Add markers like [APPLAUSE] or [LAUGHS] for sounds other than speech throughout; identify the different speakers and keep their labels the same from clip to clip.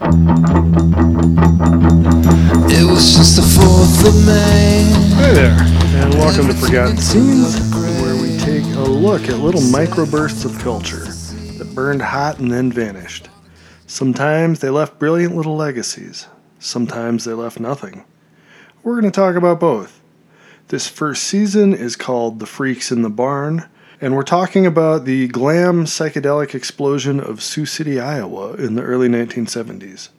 Speaker 1: It was just the 4th of May.
Speaker 2: Hey there, and welcome to Forgotten Scenes, where we take a look at little microbursts of culture that burned hot and then vanished. Sometimes they left brilliant little legacies, sometimes they left nothing. We're going to talk about both. This first season is called The Freaks in the Barn, and we're talking about the glam psychedelic explosion of Sioux City, Iowa in the early 1970s.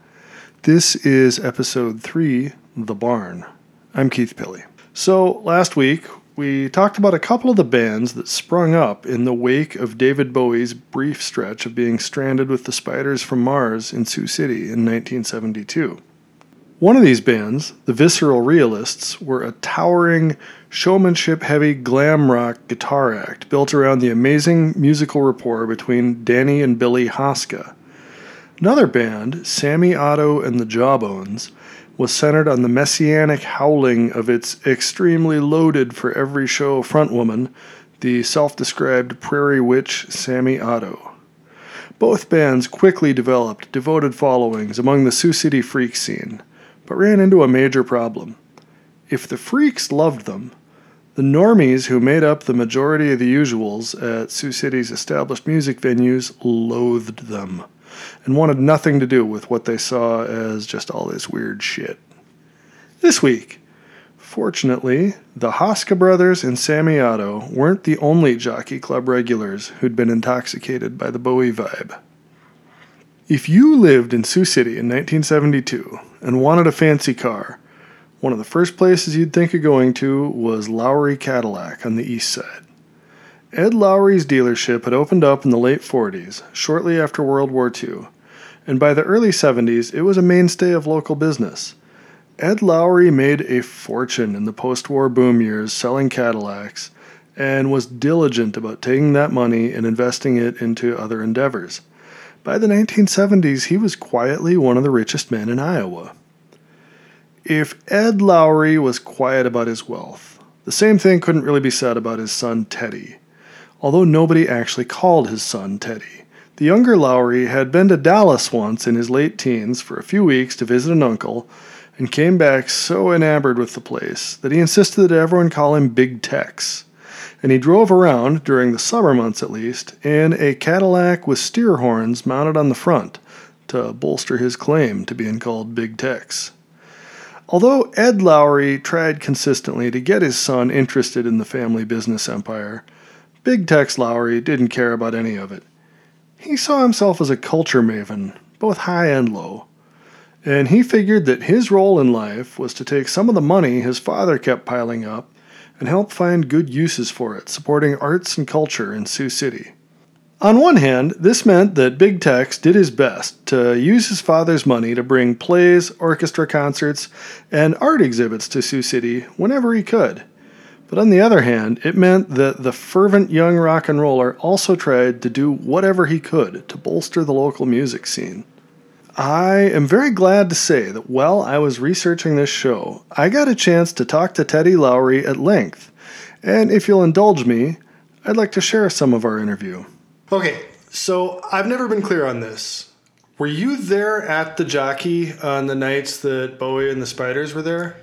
Speaker 2: This is episode 3 The Barn. I'm Keith Pilley. So, last week, we talked about a couple of the bands that sprung up in the wake of David Bowie's brief stretch of being stranded with the Spiders from Mars in Sioux City in 1972. One of these bands, the Visceral Realists, were a towering, showmanship heavy glam rock guitar act built around the amazing musical rapport between Danny and Billy Hoska. Another band, Sammy Otto and the Jawbones, was centered on the messianic howling of its extremely loaded for every show frontwoman, the self described prairie witch Sammy Otto. Both bands quickly developed devoted followings among the Sioux City freak scene, but ran into a major problem. If the freaks loved them, the normies who made up the majority of the usuals at Sioux City's established music venues loathed them and wanted nothing to do with what they saw as just all this weird shit. This week, fortunately, the Hoska brothers and Sammy Otto weren't the only Jockey Club regulars who'd been intoxicated by the Bowie vibe. If you lived in Sioux City in 1972 and wanted a fancy car, one of the first places you'd think of going to was Lowry Cadillac on the east side. Ed Lowry's dealership had opened up in the late 40s, shortly after World War II, and by the early 70s it was a mainstay of local business. Ed Lowry made a fortune in the post war boom years selling Cadillacs and was diligent about taking that money and investing it into other endeavors. By the 1970s, he was quietly one of the richest men in Iowa. If Ed Lowry was quiet about his wealth, the same thing couldn't really be said about his son Teddy. Although nobody actually called his son Teddy. The younger Lowry had been to Dallas once in his late teens for a few weeks to visit an uncle and came back so enamored with the place that he insisted that everyone call him Big Tex and he drove around, during the summer months at least, in a Cadillac with steer horns mounted on the front to bolster his claim to being called Big Tex. Although Ed Lowry tried consistently to get his son interested in the family business empire, Big Tex Lowry didn't care about any of it. He saw himself as a culture maven, both high and low, and he figured that his role in life was to take some of the money his father kept piling up and help find good uses for it, supporting arts and culture in Sioux City. On one hand, this meant that Big Tex did his best to use his father's money to bring plays, orchestra concerts, and art exhibits to Sioux City whenever he could. But on the other hand, it meant that the fervent young rock and roller also tried to do whatever he could to bolster the local music scene. I am very glad to say that while I was researching this show, I got a chance to talk to Teddy Lowry at length. And if you'll indulge me, I'd like to share some of our interview. Okay, so I've never been clear on this. Were you there at the jockey on the nights that Bowie and the Spiders were there?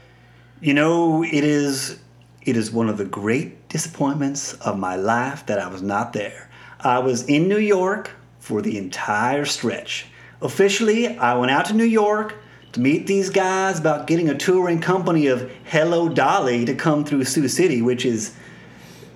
Speaker 3: You know, it is it is one of the great disappointments of my life that I was not there. I was in New York for the entire stretch. Officially, I went out to New York to meet these guys about getting a touring company of Hello Dolly to come through Sioux City, which is,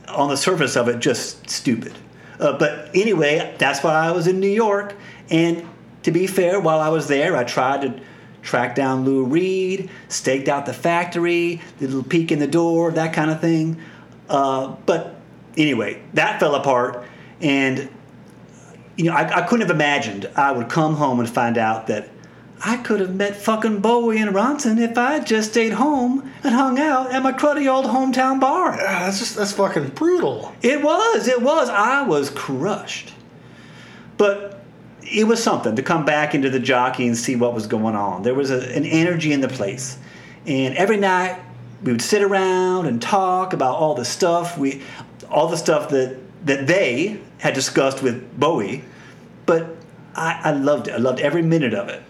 Speaker 3: on the surface of it, just stupid. Uh, but anyway, that's why I was in New York. And to be fair, while I was there, I tried to track down Lou Reed, staked out the factory, the little peek in the door, that kind of thing. Uh, but anyway, that fell apart. And you know, I, I couldn't have imagined I would come home and find out that I could have met fucking Bowie and Ronson if I had just stayed home and hung out at my cruddy old hometown bar.
Speaker 2: Yeah, that's just that's fucking brutal.
Speaker 3: It was, it was. I was crushed. But it was something to come back into the jockey and see what was going on. There was a, an energy in the place. And every night we would sit around and talk about all the stuff we all the stuff that that they had discussed with Bowie, but I, I loved it. I loved every minute of it.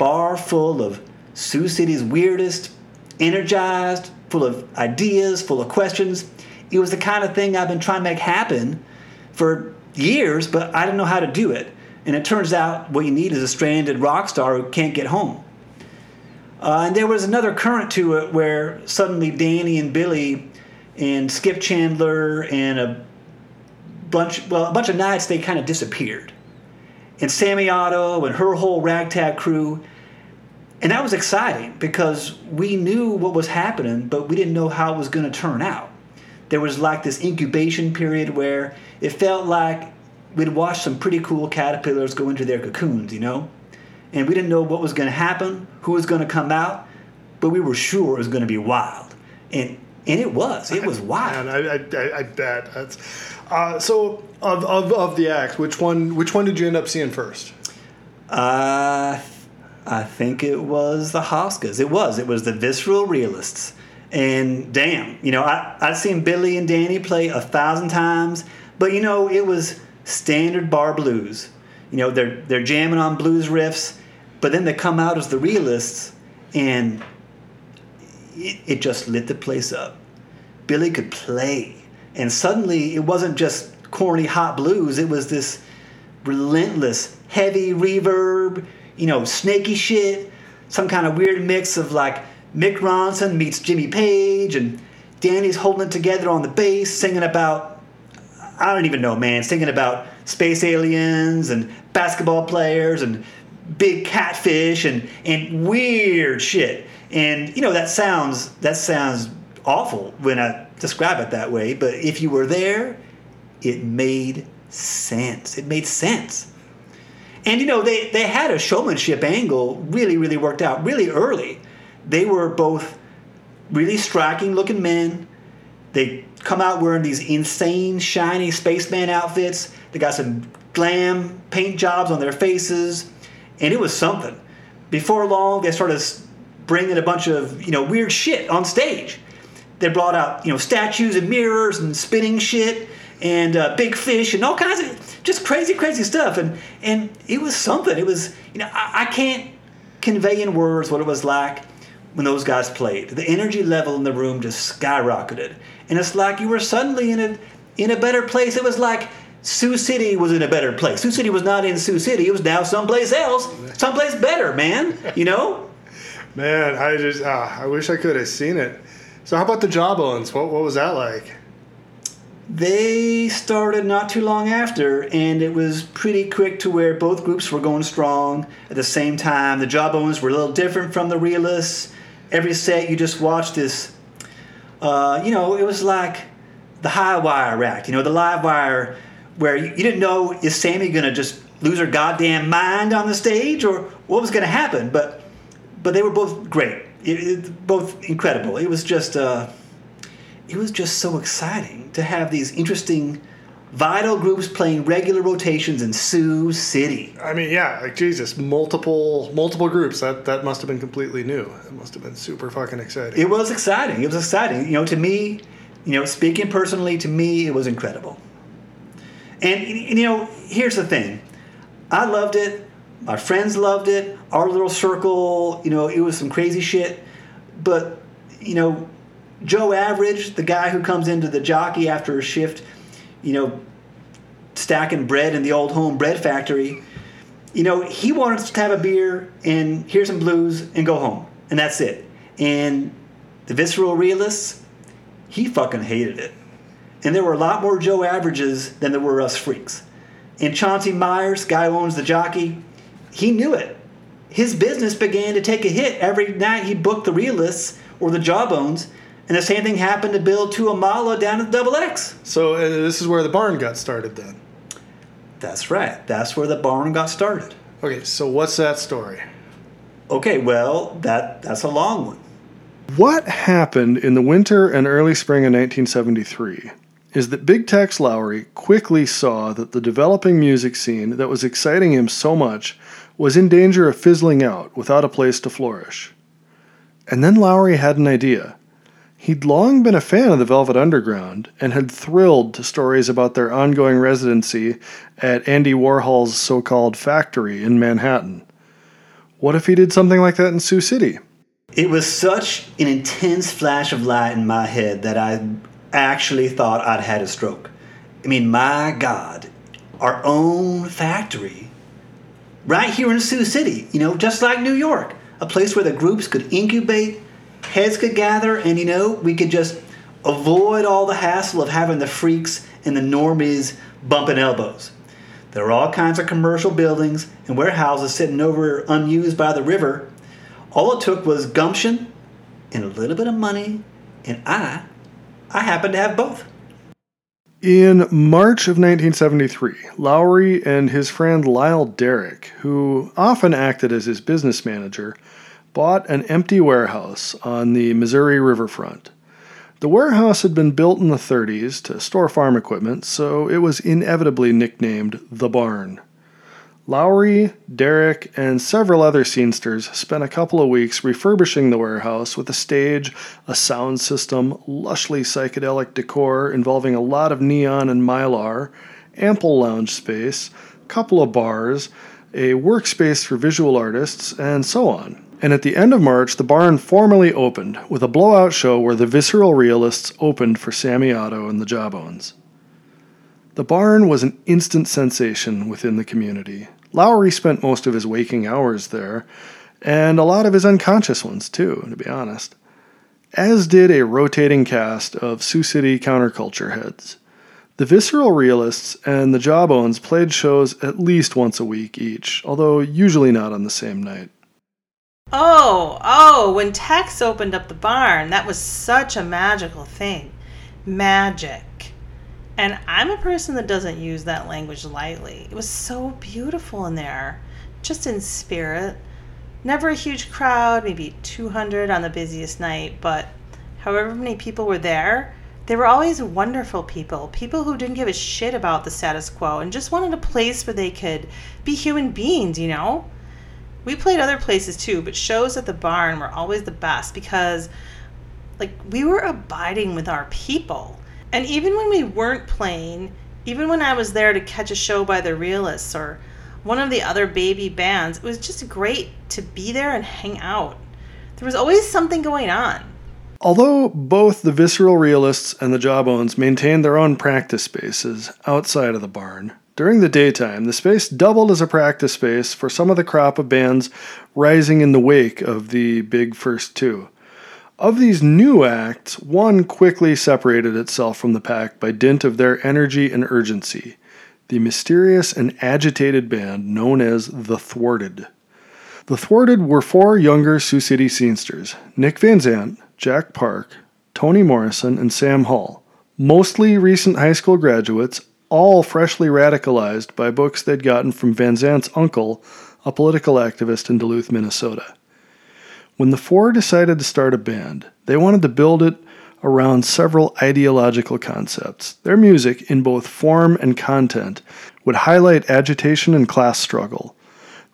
Speaker 3: Bar full of Sioux City's weirdest, energized, full of ideas, full of questions. It was the kind of thing I've been trying to make happen for years, but I didn't know how to do it. And it turns out what you need is a stranded rock star who can't get home. Uh, and there was another current to it where suddenly Danny and Billy and Skip Chandler and a bunch, well, a bunch of nights they kind of disappeared. And Sammy Otto and her whole ragtag crew. And that was exciting because we knew what was happening, but we didn't know how it was going to turn out. There was like this incubation period where it felt like we'd watched some pretty cool caterpillars go into their cocoons, you know? And we didn't know what was going to happen, who was going to come out, but we were sure it was going to be wild. And and it was. It was [LAUGHS] wild.
Speaker 2: Man, I, I, I bet. That's, uh, so of, of, of the acts, which one which one did you end up seeing first?
Speaker 3: Uh, I think it was the Hoskas. It was. It was the Visceral Realists. And damn, you know, I, I've seen Billy and Danny play a thousand times, but you know, it was standard bar blues. You know, they're they're jamming on blues riffs, but then they come out as the realists and it, it just lit the place up. Billy could play. And suddenly it wasn't just corny hot blues, it was this relentless, heavy reverb, you know, snaky shit, some kind of weird mix of like Mick Ronson meets Jimmy Page, and Danny's holding it together on the bass, singing about, I don't even know, man, singing about space aliens and basketball players and big catfish and, and weird shit. And you know that sounds that sounds awful when I describe it that way, but if you were there, it made sense. It made sense. And you know, they, they had a showmanship angle really, really worked out really early. They were both really striking looking men. They come out wearing these insane, shiny spaceman outfits. They got some glam paint jobs on their faces, and it was something. Before long, they started bringing a bunch of you know weird shit on stage. They brought out you know statues and mirrors and spinning shit and uh, big fish and all kinds of just crazy, crazy stuff. And and it was something. It was you know I, I can't convey in words what it was like when those guys played. The energy level in the room just skyrocketed, and it's like you were suddenly in a in a better place. It was like Sioux City was in a better place. Sioux City was not in Sioux City. It was now someplace else, someplace better, man. You know.
Speaker 2: Man, I just uh, I wish I could have seen it. So how about the Jawbones? What what was that like?
Speaker 3: They started not too long after, and it was pretty quick to where both groups were going strong at the same time. The Jawbones were a little different from the Realists. Every set you just watched this, uh, you know, it was like the high wire act, you know, the live wire, where you, you didn't know is Sammy gonna just lose her goddamn mind on the stage or what was gonna happen, but but they were both great, it, it, both incredible. It was just. Uh, it was just so exciting to have these interesting vital groups playing regular rotations in Sioux City.
Speaker 2: I mean, yeah, like Jesus, multiple multiple groups. That that must have been completely new. It must have been super fucking exciting.
Speaker 3: It was exciting. It was exciting. You know, to me, you know, speaking personally, to me, it was incredible. And you know, here's the thing. I loved it. My friends loved it. Our little circle, you know, it was some crazy shit. But, you know, Joe Average, the guy who comes into the jockey after a shift, you know, stacking bread in the old home bread factory, you know, he wanted to have a beer and hear some blues and go home. And that's it. And the visceral realists, he fucking hated it. And there were a lot more Joe Averages than there were us freaks. And Chauncey Myers, guy who owns the jockey, he knew it. His business began to take a hit every night he booked the realists or the jawbones and the same thing happened to Bill Tuamala down at Double X.
Speaker 2: So uh, this is where the barn got started then.
Speaker 3: That's right. That's where the barn got started.
Speaker 2: Okay, so what's that story?
Speaker 3: Okay, well, that that's a long one.
Speaker 2: What happened in the winter and early spring of 1973 is that Big Tex Lowry quickly saw that the developing music scene that was exciting him so much was in danger of fizzling out without a place to flourish. And then Lowry had an idea. He'd long been a fan of the Velvet Underground and had thrilled to stories about their ongoing residency at Andy Warhol's so called factory in Manhattan. What if he did something like that in Sioux City?
Speaker 3: It was such an intense flash of light in my head that I actually thought I'd had a stroke. I mean, my God, our own factory, right here in Sioux City, you know, just like New York, a place where the groups could incubate, heads could gather, and, you know, we could just avoid all the hassle of having the freaks and the normies bumping elbows. There are all kinds of commercial buildings and warehouses sitting over unused by the river. All it took was gumption and a little bit of money, and I, I happened to have both.
Speaker 2: In March of 1973, Lowry and his friend Lyle Derrick, who often acted as his business manager, bought an empty warehouse on the Missouri riverfront. The warehouse had been built in the 30s to store farm equipment, so it was inevitably nicknamed the barn. Lowry, Derrick, and several other scenesters spent a couple of weeks refurbishing the warehouse with a stage, a sound system, lushly psychedelic decor involving a lot of neon and mylar, ample lounge space, couple of bars, a workspace for visual artists, and so on. And at the end of March, the barn formally opened with a blowout show where the Visceral Realists opened for Sammy Otto and the Jawbones. The barn was an instant sensation within the community. Lowry spent most of his waking hours there, and a lot of his unconscious ones, too, to be honest. As did a rotating cast of Sioux City counterculture heads. The Visceral Realists and the Jawbones played shows at least once a week each, although usually not on the same night.
Speaker 4: Oh, oh, when Tex opened up the barn, that was such a magical thing. Magic. And I'm a person that doesn't use that language lightly. It was so beautiful in there, just in spirit. Never a huge crowd, maybe 200 on the busiest night, but however many people were there, they were always wonderful people. People who didn't give a shit about the status quo and just wanted a place where they could be human beings, you know? We played other places too, but shows at the barn were always the best because like we were abiding with our people. And even when we weren't playing, even when I was there to catch a show by the Realists or one of the other baby bands, it was just great to be there and hang out. There was always something going on.
Speaker 2: Although both the Visceral Realists and the Jawbones maintained their own practice spaces outside of the barn, during the daytime, the space doubled as a practice space for some of the crop of bands rising in the wake of the big first two. Of these new acts, one quickly separated itself from the pack by dint of their energy and urgency the mysterious and agitated band known as The Thwarted. The Thwarted were four younger Sioux City scenesters Nick Van Zant, Jack Park, Tony Morrison, and Sam Hall, mostly recent high school graduates, all freshly radicalized by books they'd gotten from Van Zant's uncle, a political activist in Duluth, Minnesota. When the four decided to start a band, they wanted to build it around several ideological concepts. Their music, in both form and content, would highlight agitation and class struggle.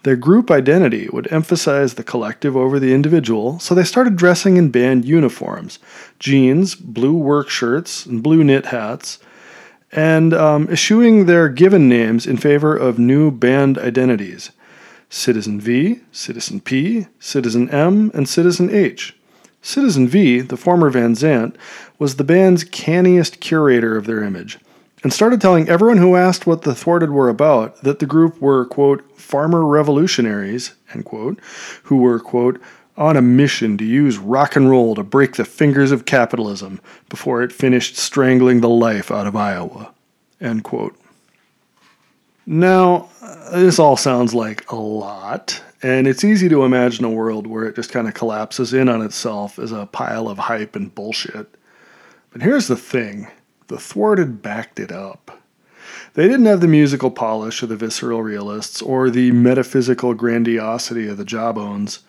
Speaker 2: Their group identity would emphasize the collective over the individual, so they started dressing in band uniforms jeans, blue work shirts, and blue knit hats, and um, eschewing their given names in favor of new band identities Citizen V, Citizen P, Citizen M, and Citizen H. Citizen V, the former Van Zant, was the band's canniest curator of their image, and started telling everyone who asked what the Thwarted were about that the group were, quote, farmer revolutionaries, end quote, who were, quote, on a mission to use rock and roll to break the fingers of capitalism before it finished strangling the life out of Iowa. End quote. Now, uh, this all sounds like a lot, and it's easy to imagine a world where it just kind of collapses in on itself as a pile of hype and bullshit. But here's the thing the thwarted backed it up. They didn't have the musical polish of the visceral realists or the metaphysical grandiosity of the jawbones.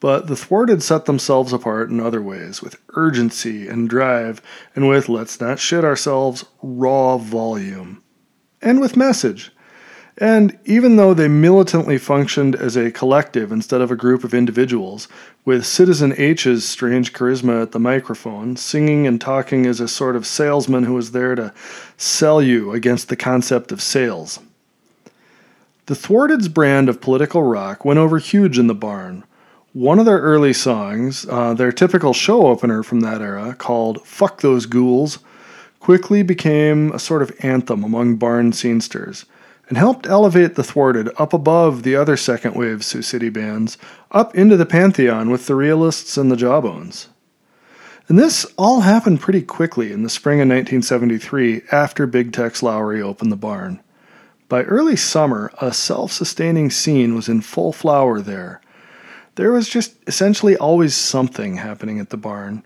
Speaker 2: But the thwarted set themselves apart in other ways, with urgency and drive, and with, let's not shit ourselves, raw volume. And with message. And even though they militantly functioned as a collective instead of a group of individuals, with Citizen H's strange charisma at the microphone, singing and talking as a sort of salesman who was there to sell you against the concept of sales. The Thwarted's brand of political rock went over huge in the barn. One of their early songs, uh, their typical show opener from that era, called Fuck Those Ghouls, quickly became a sort of anthem among barn scenesters and helped elevate the Thwarted up above the other second wave Sioux City bands, up into the pantheon with the Realists and the Jawbones. And this all happened pretty quickly in the spring of 1973 after Big Tex Lowry opened the barn. By early summer, a self sustaining scene was in full flower there, there was just essentially always something happening at the barn.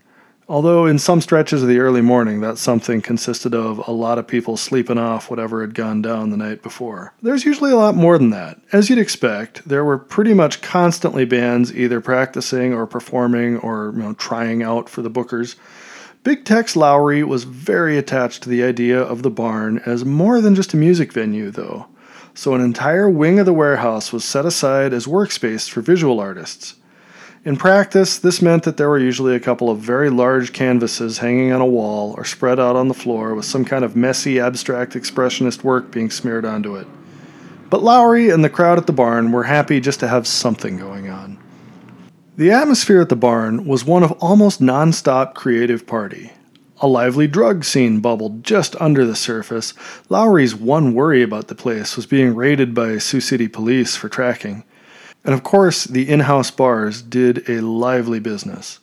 Speaker 2: Although in some stretches of the early morning, that something consisted of a lot of people sleeping off whatever had gone down the night before. There's usually a lot more than that. As you'd expect, there were pretty much constantly bands either practicing or performing or you know, trying out for the bookers. Big Tex Lowry was very attached to the idea of the barn as more than just a music venue, though so an entire wing of the warehouse was set aside as workspace for visual artists. In practice, this meant that there were usually a couple of very large canvases hanging on a wall or spread out on the floor with some kind of messy, abstract expressionist work being smeared onto it. But Lowry and the crowd at the barn were happy just to have something going on. The atmosphere at the barn was one of almost non-stop creative party. A lively drug scene bubbled just under the surface. Lowry's one worry about the place was being raided by Sioux City police for tracking. And of course, the in house bars did a lively business.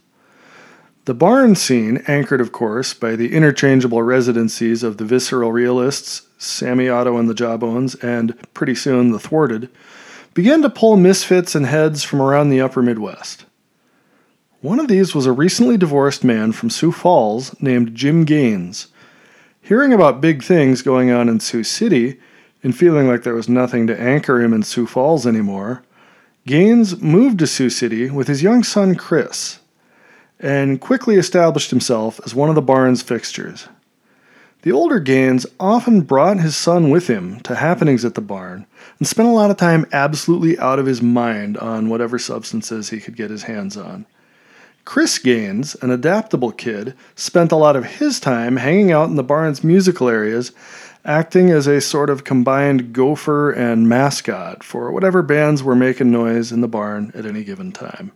Speaker 2: The barn scene, anchored of course by the interchangeable residencies of the visceral realists, Sammy Otto and the Jawbones, and pretty soon the Thwarted, began to pull misfits and heads from around the upper Midwest. One of these was a recently divorced man from Sioux Falls named Jim Gaines. Hearing about big things going on in Sioux City, and feeling like there was nothing to anchor him in Sioux Falls anymore, Gaines moved to Sioux City with his young son Chris, and quickly established himself as one of the barn's fixtures. The older Gaines often brought his son with him to happenings at the barn and spent a lot of time absolutely out of his mind on whatever substances he could get his hands on. Chris Gaines, an adaptable kid, spent a lot of his time hanging out in the barn's musical areas, acting as a sort of combined gopher and mascot for whatever bands were making noise in the barn at any given time.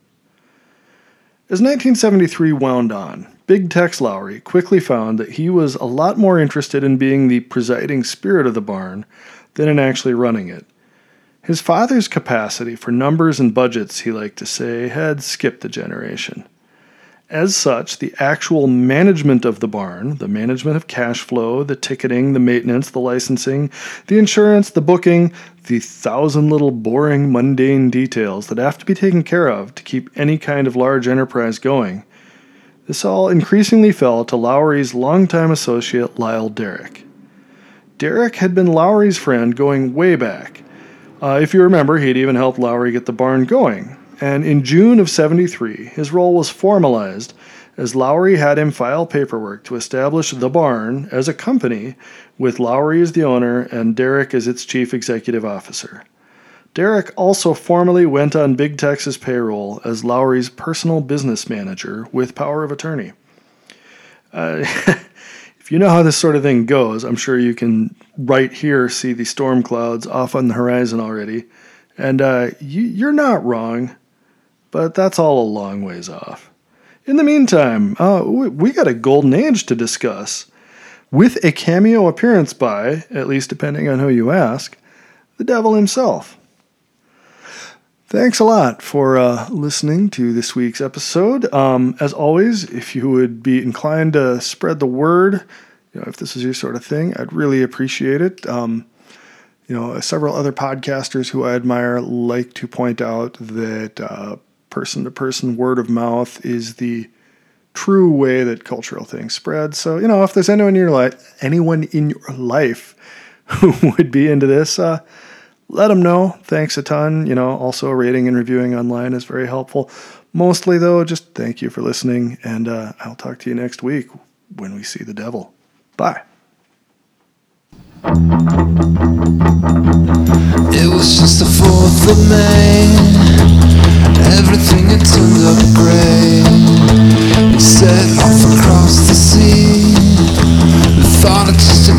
Speaker 2: As 1973 wound on, Big Tex Lowry quickly found that he was a lot more interested in being the presiding spirit of the barn than in actually running it. His father's capacity for numbers and budgets, he liked to say, had skipped a generation. As such, the actual management of the barn, the management of cash flow, the ticketing, the maintenance, the licensing, the insurance, the booking, the thousand little boring, mundane details that have to be taken care of to keep any kind of large enterprise going, this all increasingly fell to Lowry's longtime associate Lyle Derrick. Derrick had been Lowry's friend going way back. Uh, if you remember, he'd even helped Lowry get the barn going, and in June of 73, his role was formalized as Lowry had him file paperwork to establish The Barn as a company with Lowry as the owner and Derrick as its chief executive officer. Derrick also formally went on Big Tex's payroll as Lowry's personal business manager with power of attorney. Uh, [LAUGHS] if you know how this sort of thing goes, I'm sure you can right here see the storm clouds off on the horizon already. And uh, you, you're not wrong but that's all a long ways off. In the meantime, uh, we, got a golden age to discuss, with a cameo appearance by, at least depending on who you ask, the devil himself. Thanks a lot for uh, listening to this week's episode. Um, as always, if you would be inclined to spread the word, you know, if this is your sort of thing, I'd really appreciate it. Um, you know, several other podcasters who I admire like to point out that uh, person to person word of mouth is the true way that cultural things spread. So, you know, if there's anyone in your life, anyone in your life [LAUGHS] who would be into this, uh, let them know. Thanks a ton. You know, also rating and reviewing online is very helpful. Mostly, though, just thank you for listening, and uh, I'll talk to you next week when we see the devil. Bye.
Speaker 1: It was just the 4th of May everything had turned grey. Set off across the sea, the thought of just a